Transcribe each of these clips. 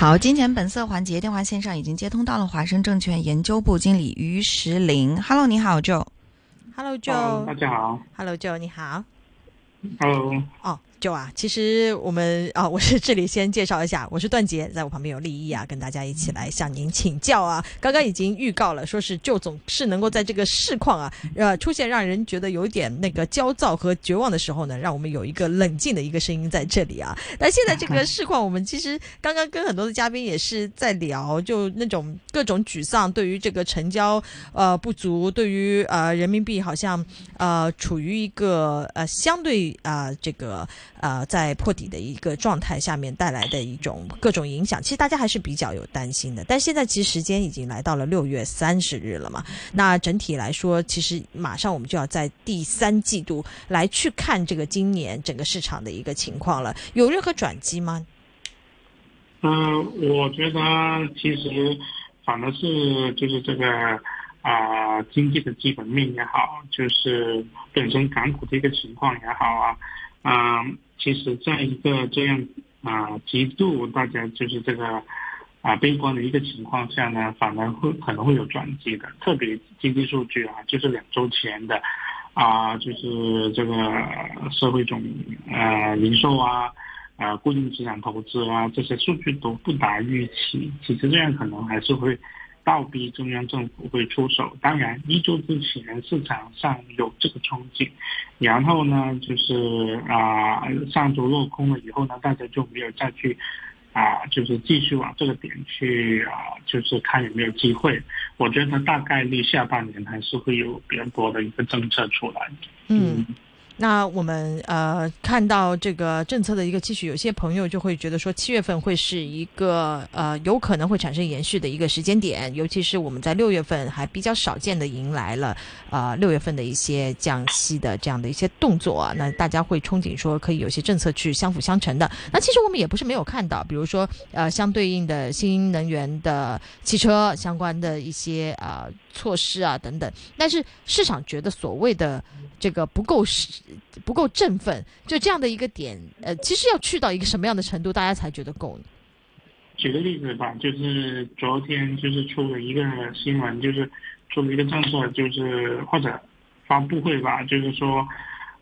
好，金钱本色环节电话线上已经接通到了华生证券研究部经理于石林。Hello，你好，Joe。Hello 大 Joe，Hello 家好 Joe，你好。，Hello，哦，Joe 啊，其实我们啊，我是这里先介绍一下，我是段杰，在我旁边有立一啊，跟大家一起来向您请教啊。刚刚已经预告了，说是 Joe 总是能够在这个市况啊，呃，出现让人觉得有一点那个焦躁和绝望的时候呢，让我们有一个冷静的一个声音在这里啊。但现在这个市况，我们其实刚刚跟很多的嘉宾也是在聊，就那种各种沮丧，对于这个成交呃不足，对于呃人民币好像呃处于一个呃相对啊、呃、这个呃在破底的一个状态下面带来的一种各种影响，其实大家还是比较有担心的。但现在其实时间已经来到了六月三十日了嘛，那整体来说，其实马上我们就要在第三季度来去看这个今年整个市场的一个情况了，有任何转机吗？嗯、我觉得其实反而是就是这个啊、经济的基本面也好，就是本身港股的一个情况也好啊，啊、其实在一个这样啊、极度大家就是这个啊、悲观的一个情况下呢，反而会可能会有转机的，特别经济数据啊，就是两周前的啊、就是这个社会总呃零售啊。呃，固定资产投资啊，这些数据都不达预期，其实这样可能还是会倒逼中央政府会出手。当然，一周之前市场上有这个憧憬，然后呢，就是啊、上周落空了以后呢，大家就没有再去啊、就是继续往这个点去啊、就是看有没有机会。我觉得大概率下半年还是会有比较多的一个政策出来的。嗯。那我们呃看到这个政策的一个期许，有些朋友就会觉得说，七月份会是一个呃有可能会产生延续的一个时间点，尤其是我们在六月份还比较少见的迎来了呃六月份的一些降息的这样的一些动作啊，那大家会憧憬说可以有些政策去相辅相成的。那其实我们也不是没有看到，比如说呃相对应的新能源的汽车相关的一些呃措施啊等等，但是市场觉得所谓的这个不够不够振奋，就这样的一个点，呃，其实要去到一个什么样的程度，大家才觉得够呢？举个例子吧，就是昨天就是出了一个新闻，就是出了一个政策，就是或者发布会吧，就是说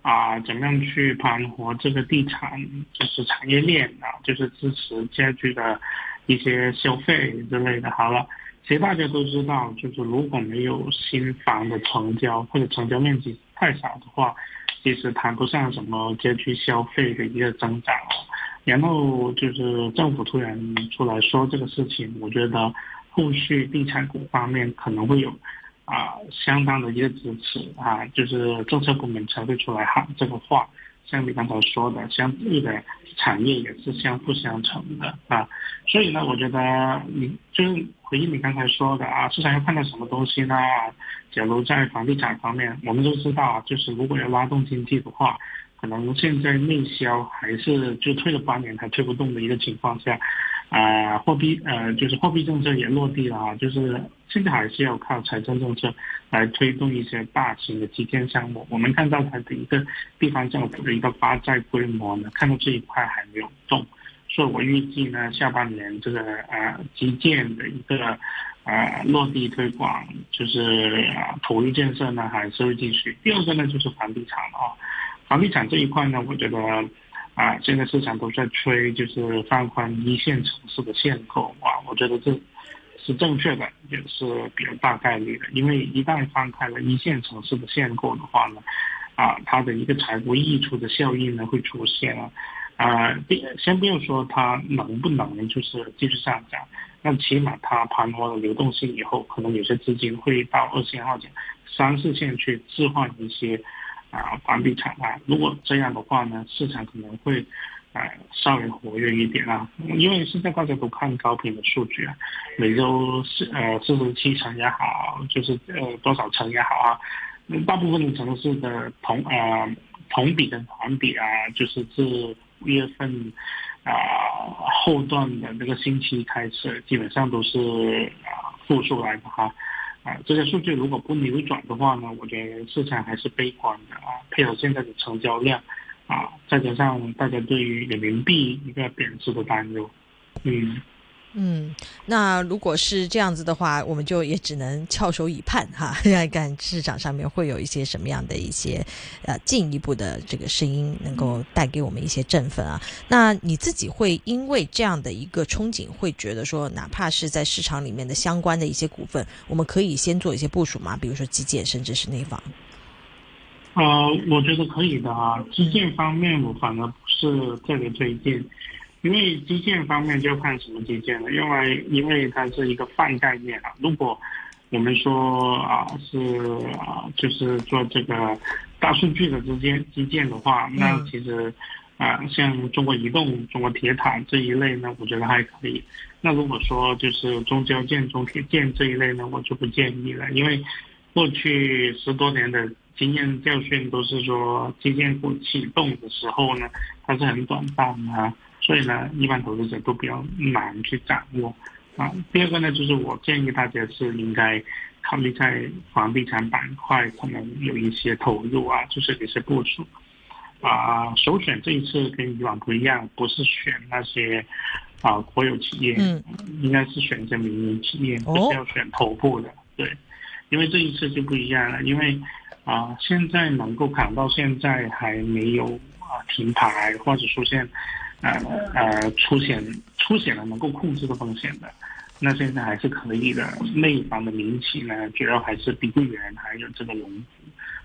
啊，怎么样去盘活这个地产就是产业链啊，就是支持家居的一些消费之类的。好了，其实大家都知道，就是如果没有新房的成交或者成交面积太少的话，其实谈不上什么街区消费的一个增长哦。然后就是政府突然出来说这个事情，我觉得后续地产股方面可能会有啊、相当的一个支持啊，就是政策部门才会出来喊这个话。像你刚才说的，相对的产业也是相辅相成的啊，所以呢，我觉得你就是回应你刚才说的啊，市场要看到什么东西呢？假如在房地产方面，我们都知道啊，就是如果要拉动经济的话，可能现在内销还是就推了八年还推不动的一个情况下，啊、货币呃就是货币政策也落地了啊，就是现在还是要靠财政政策来推动一些大型的基建项目。我们看到它的一个地方政府的一个发债规模呢，看到这一块还没有动，所以我预计呢，下半年这个呃基建的一个呃落地推广，就是呃土地建设呢还是会继续。第二个呢就是房地产啊。房地产这一块呢，我觉得啊，现在市场都在吹，就是放宽一线城市的限购啊，我觉得这是正确的，也是比较大概率的，因为一旦放开了一线城市的限购的话呢，啊，它的一个财务溢出的效应呢会出现了，啊，先不用说它能不能就是继续上涨，那起码它盘活了流动性以后，可能有些资金会到二线或者三四线去置换一些。啊，房地产啊，如果这样的话呢，市场可能会呃稍微活跃一点啊，因为现在大家都看高频的数据啊，每周四呃四十七层也好，就是呃多少层也好啊，大部分的城市的同呃同比跟环比啊，就是自五月份啊、后段的那个星期开始，基本上都是啊负数来的哈。这些数据如果不扭转的话呢，我觉得市场还是悲观的啊。配合现在的成交量啊，再加上大家对于人民币一个贬值的担忧，嗯。嗯，那如果是这样子的话，我们就也只能翘首以盼哈，看看市场上面会有一些什么样的一些呃进一步的这个声音，能够带给我们一些振奋啊。那你自己会因为这样的一个憧憬，会觉得说，哪怕是在市场里面的相关的一些股份，我们可以先做一些部署吗？比如说基建，甚至是内房。呃，我觉得可以的啊。基建方面，我反而不是特别推荐。因为基建方面就看什么基建了，因为因为它是一个泛概念啊。如果我们说啊是啊就是做这个大数据的之间基建的话，那其实啊像中国移动、中国铁塔这一类呢，我觉得还可以。那如果说就是中交建、中铁建这一类呢，我就不建议了，因为过去十多年的经验教训都是说基建股启动的时候呢，它是很短暂的。所以呢，一般投资者都比较难去掌握啊。第二个呢，就是我建议大家是应该考虑在房地产板块可能有一些投入啊，就是一些部署啊。首选这一次跟以往不一样，不是选那些啊国有企业，嗯，应该是选一些民营企业，不是要选头部的。对，因为这一次就不一样了，因为啊，现在能够扛到现在还没有啊停牌或者出现。呃呃，出险出险了能够控制的风险的，那现在还是可以的。内房的民企呢，主要还是碧桂园还有这个龙湖，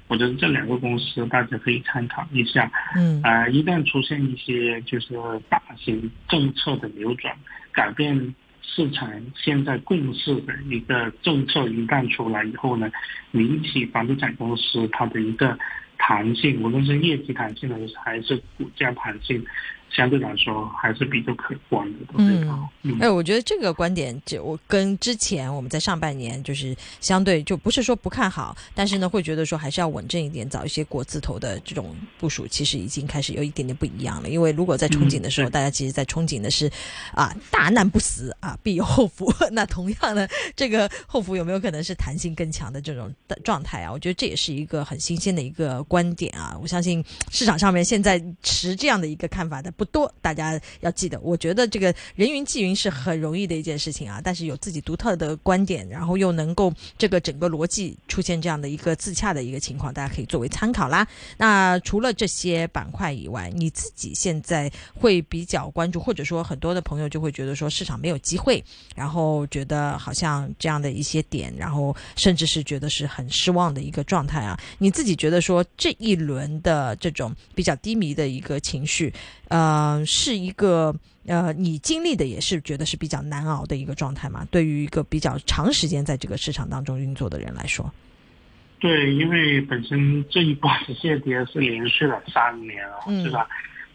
我觉得这两个公司大家可以参考一下。嗯，啊，一旦出现一些就是大型政策的扭转，改变市场现在共识的一个政策一旦出来以后呢，民企房地产公司它的一个弹性，无论是业绩弹性还是股价弹性。相对来说还是比较可观的，嗯，哎，我觉得这个观点就我跟之前我们在上半年就是相对就不是说不看好，但是呢会觉得说还是要稳阵一点，找一些国字头的这种部署，其实已经开始有一点点不一样了。因为如果在憧憬的时候，大家其实在憧憬的是啊大难不死啊必有后福，那同样的，这个后福有没有可能是弹性更强的这种的状态啊？我觉得这也是一个很新鲜的一个观点啊！我相信市场上面现在持这样的一个看法的不。不多，大家要记得。我觉得这个人云亦云是很容易的一件事情啊，但是有自己独特的观点，然后又能够这个整个逻辑出现这样的一个自洽的一个情况，大家可以作为参考啦。那除了这些板块以外，你自己现在会比较关注，或者说很多的朋友就会觉得说市场没有机会，然后觉得好像这样的一些点，然后甚至是觉得是很失望的一个状态啊。你自己觉得说这一轮的这种比较低迷的一个情绪，呃。嗯，是一个呃，你经历的也是觉得是比较难熬的一个状态嘛？对于一个比较长时间在这个市场当中运作的人来说，对，因为本身这一波的下跌是连续了三年了，是吧？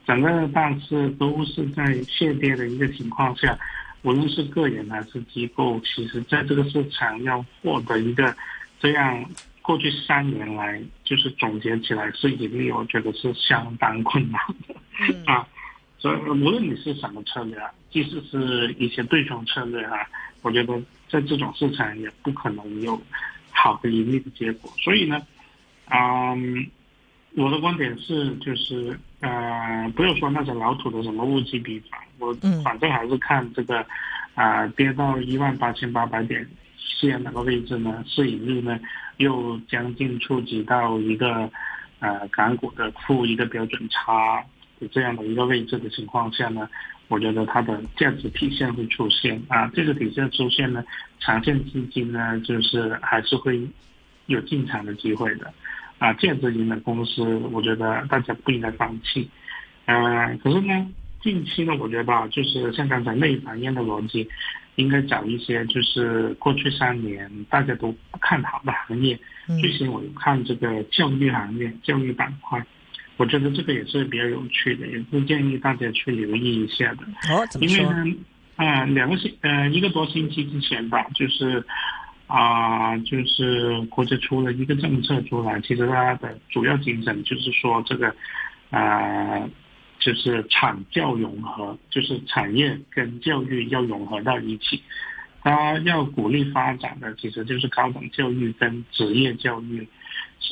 整个大市都是在下跌的一个情况下，无论是个人还是机构，其实在这个市场要获得一个这样过去三年来就是总结起来是盈利，我觉得是相当困难的啊。所以，无论你是什么策略啊，即使是一些对冲策略啊，我觉得在这种市场也不可能有好的盈利的结果。所以呢，嗯，我的观点是，就是呃，不要说那些老土的什么物极必反，我反正还是看这个啊，跌到一万八千八百点线那个位置呢，是盈利呢又将近触及到一个呃港股的负一个标准差的。这样的一个位置的情况下呢，我觉得它的价值体现会出现啊，这个体现出现呢，长线资金呢就是还是会有进场的机会的啊，价值型的公司，我觉得大家不应该放弃。嗯，可是呢，近期呢，我觉得就是像刚才内行业的逻辑，应该找一些就是过去三年大家都不看好的行业，最近我看这个教育行业、教育板块。我觉得这个也是比较有趣的，也是建议大家去留意一下的。哦，怎么？因为呢，啊，两个星，呃，一个多星期之前吧，就是，啊，就是国家出了一个政策出来，其实它的主要精神就是说这个，啊，就是产教融合，就是产业跟教育要融合到一起。他要鼓励发展的其实就是高等教育跟职业教育，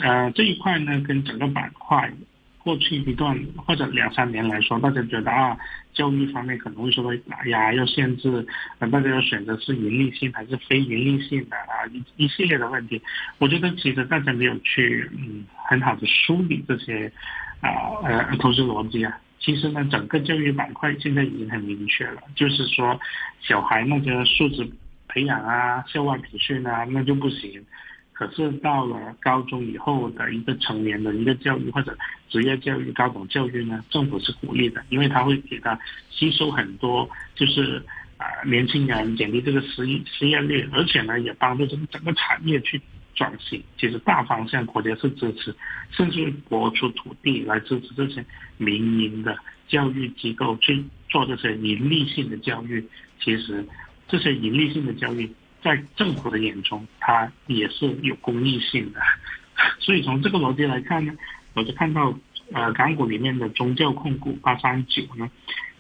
呃，这一块呢跟整个板块。过去一段或者两三年来说，大家觉得啊，教育方面可能会受到打压，要限制，呃，大家要选择是盈利性还是非盈利性的啊，一一系列的问题。我觉得其实大家没有去嗯很好的梳理这些啊呃投资逻辑啊。其实呢，整个教育板块现在已经很明确了，就是说小孩那个素质培养啊、校外培训啊，那就不行。可是到了高中以后的一个成年的一个教育或者职业教育、高等教育呢，政府是鼓励的，因为他会给他吸收很多，就是啊年轻人减低这个失业失业率，而且呢也帮助这个整个产业去转型。其实大方向国家是支持，甚至拨出土地来支持这些民营的教育机构去做这些盈利性的教育。其实这些盈利性的教育。在政府的眼中，它也是有公益性的，所以从这个逻辑来看呢，我就看到呃港股里面的中教控股八三九呢，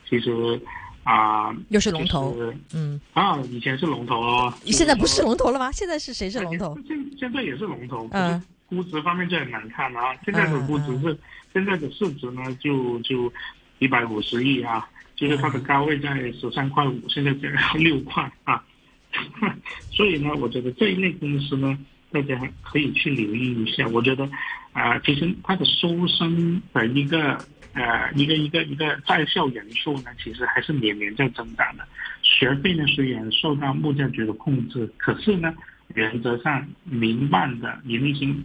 其实啊又是龙头，嗯啊以前是龙头哦，现在不是龙头了吗？现在是谁是龙头？现现在也是龙头，嗯，估值方面就很难看啊，现在的估值是现在的市值呢就就一百五十亿啊，就是它的高位在十三块五，现在只要六块啊。所以呢，我觉得这一类公司呢，大家可以去留意一下。我觉得，啊，其实它的收生的一个呃一个一个一个在校人数呢，其实还是年年在增长的。学费呢虽然受到物价局的控制，可是呢，原则上民办的盈利性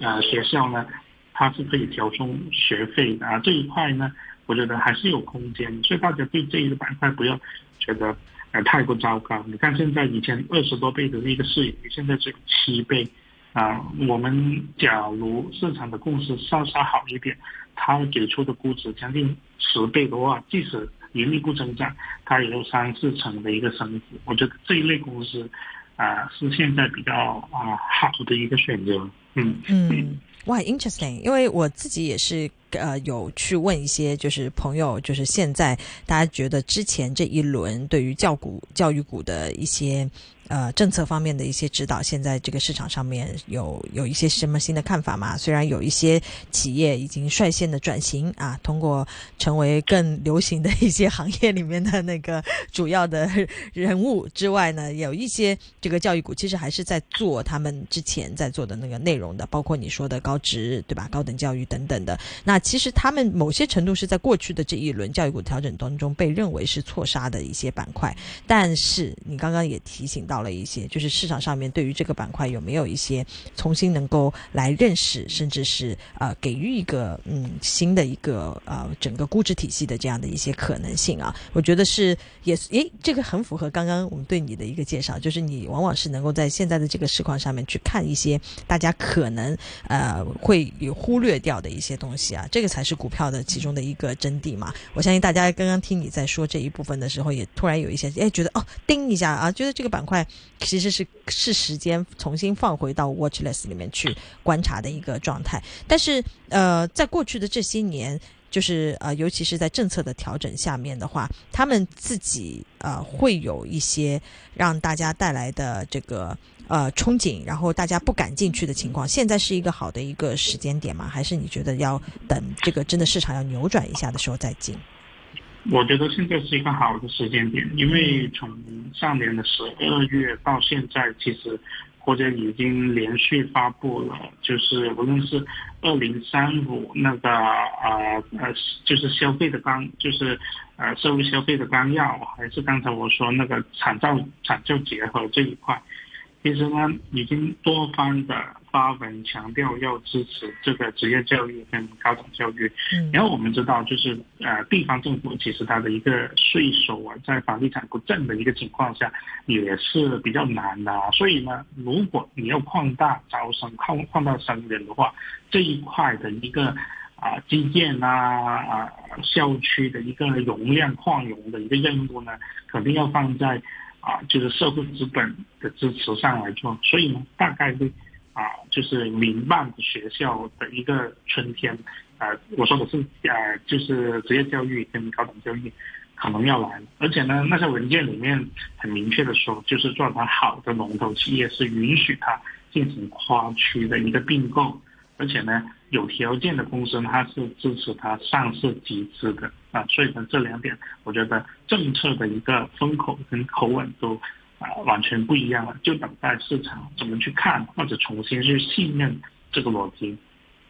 啊学校呢，它是可以调升学费的啊。这一块呢，我觉得还是有空间。所以大家对这一个板块不要觉得。呃，太过糟糕。你看现在以前二十多倍的一个市盈率，现在只有七倍。啊，我们假如市场的共识稍稍好一点，它给出的估值将近十倍的话，即使盈利不增长，它也有三四成的一个升值。我觉得这一类公司，啊，是现在比较啊好的一个选择。嗯嗯，哇，interesting，因为我自己也是。呃，有去问一些就是朋友，就是现在大家觉得之前这一轮对于教股、教育股的一些。呃，政策方面的一些指导，现在这个市场上面有有一些什么新的看法吗？虽然有一些企业已经率先的转型啊，通过成为更流行的一些行业里面的那个主要的人物之外呢，有一些这个教育股其实还是在做他们之前在做的那个内容的，包括你说的高职对吧？高等教育等等的。那其实他们某些程度是在过去的这一轮教育股调整当中被认为是错杀的一些板块，但是你刚刚也提醒到。了一些，就是市场上面对于这个板块有没有一些重新能够来认识，甚至是呃给予一个嗯新的一个呃整个估值体系的这样的一些可能性啊？我觉得是也诶，这个很符合刚刚我们对你的一个介绍，就是你往往是能够在现在的这个市况上面去看一些大家可能呃会有忽略掉的一些东西啊，这个才是股票的其中的一个真谛嘛。我相信大家刚刚听你在说这一部分的时候，也突然有一些哎觉得哦叮一下啊，觉得这个板块。其实是是时间重新放回到 watch list 里面去观察的一个状态，但是呃，在过去的这些年，就是呃，尤其是在政策的调整下面的话，他们自己呃会有一些让大家带来的这个呃憧憬，然后大家不敢进去的情况。现在是一个好的一个时间点吗？还是你觉得要等这个真的市场要扭转一下的时候再进？我觉得现在是一个好的时间点，因为从上年的十二月到现在，其实国家已经连续发布了，就是无论是二零三五那个呃呃，就是消费的纲，就是呃社会消费的纲要，还是刚才我说那个产教产教结合这一块，其实呢已经多方的。发文强调要支持这个职业教育跟高等教育，然后我们知道就是呃地方政府其实它的一个税收啊，在房地产不振的一个情况下也是比较难的，所以呢，如果你要扩大招生、扩扩大生源的话，这一块的一个啊基建啊啊校区的一个容量扩容的一个任务呢，肯定要放在啊就是社会资本的支持上来做，所以呢，大概率。啊，就是民办学校的一个春天，呃，我说的是呃，就是职业教育跟高等教育可能要来，而且呢，那些文件里面很明确的说，就是做它好的龙头企业是允许它进行跨区的一个并购，而且呢，有条件的公司它是支持它上市集资的啊，所以呢，这两点我觉得政策的一个风口跟口吻都啊完全不一样了，就等待市场怎么去看或者重新去信任这个逻辑。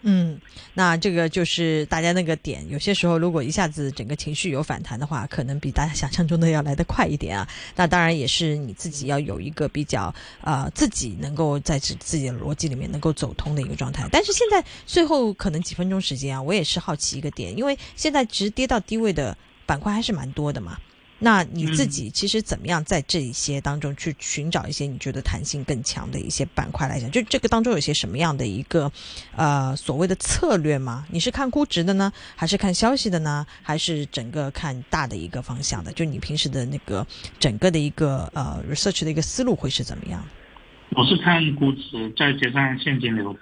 嗯，那这个就是大家那个点，有些时候如果一下子整个情绪有反弹的话，可能比大家想象中的要来得快一点啊。那当然也是你自己要有一个比较呃自己能够在自自己的逻辑里面能够走通的一个状态。但是现在最后可能几分钟时间啊，我也是好奇一个点，因为现在其实跌到低位的板块还是蛮多的嘛。那你自己其实怎么样在这一些当中去寻找一些你觉得弹性更强的一些板块来讲？就这个当中有些什么样的一个呃所谓的策略吗？你是看估值的呢，还是看消息的呢，还是整个看大的一个方向的？就你平时的那个整个的一个呃 research 的一个思路会是怎么样？我是看估值再加上现金流的。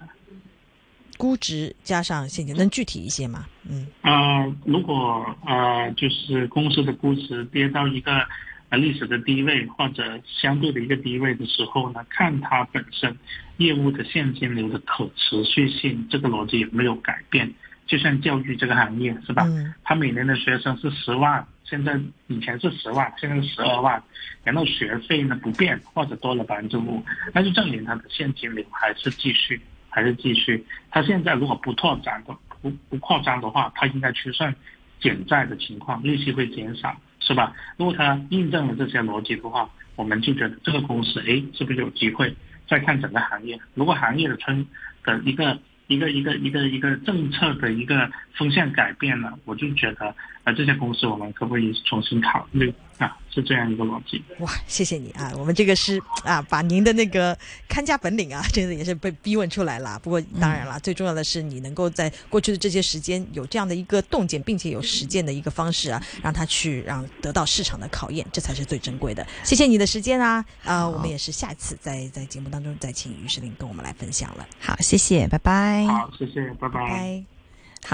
估值加上现金，能具体一些吗？嗯，呃，如果呃就是公司的估值跌到一个呃历史的低位或者相对的一个低位的时候呢，看它本身业务的现金流的可持续性，这个逻辑有没有改变？就像教育这个行业是吧？嗯，他每年的学生是十万，现在以前是十万，现在是十二万，然后学费呢不变或者多了百分之五，那就证明它的现金流还是继续。还是继续，它现在如果不拓展的不不扩张的话，它应该出现减债的情况，利息会减少，是吧？如果它印证了这些逻辑的话，我们就觉得这个公司，哎，是不是有机会？再看整个行业，如果行业的春的一个一个一个一个一个政策的一个风向改变了，我就觉得，呃，这些公司我们可不可以重新考虑？啊，是这样一个逻辑。哇，谢谢你啊！我们这个是啊，把您的那个看家本领啊，真的也是被逼问出来了。不过当然了，最重要的是你能够在过去的这些时间有这样的一个洞见，并且有实践的一个方式啊，让他去让得到市场的考验，这才是最珍贵的。谢谢你的时间啊！啊，我们也是下次在在节目当中再请于世林跟我们来分享了。好，谢谢，拜拜。好，谢谢，拜拜。拜。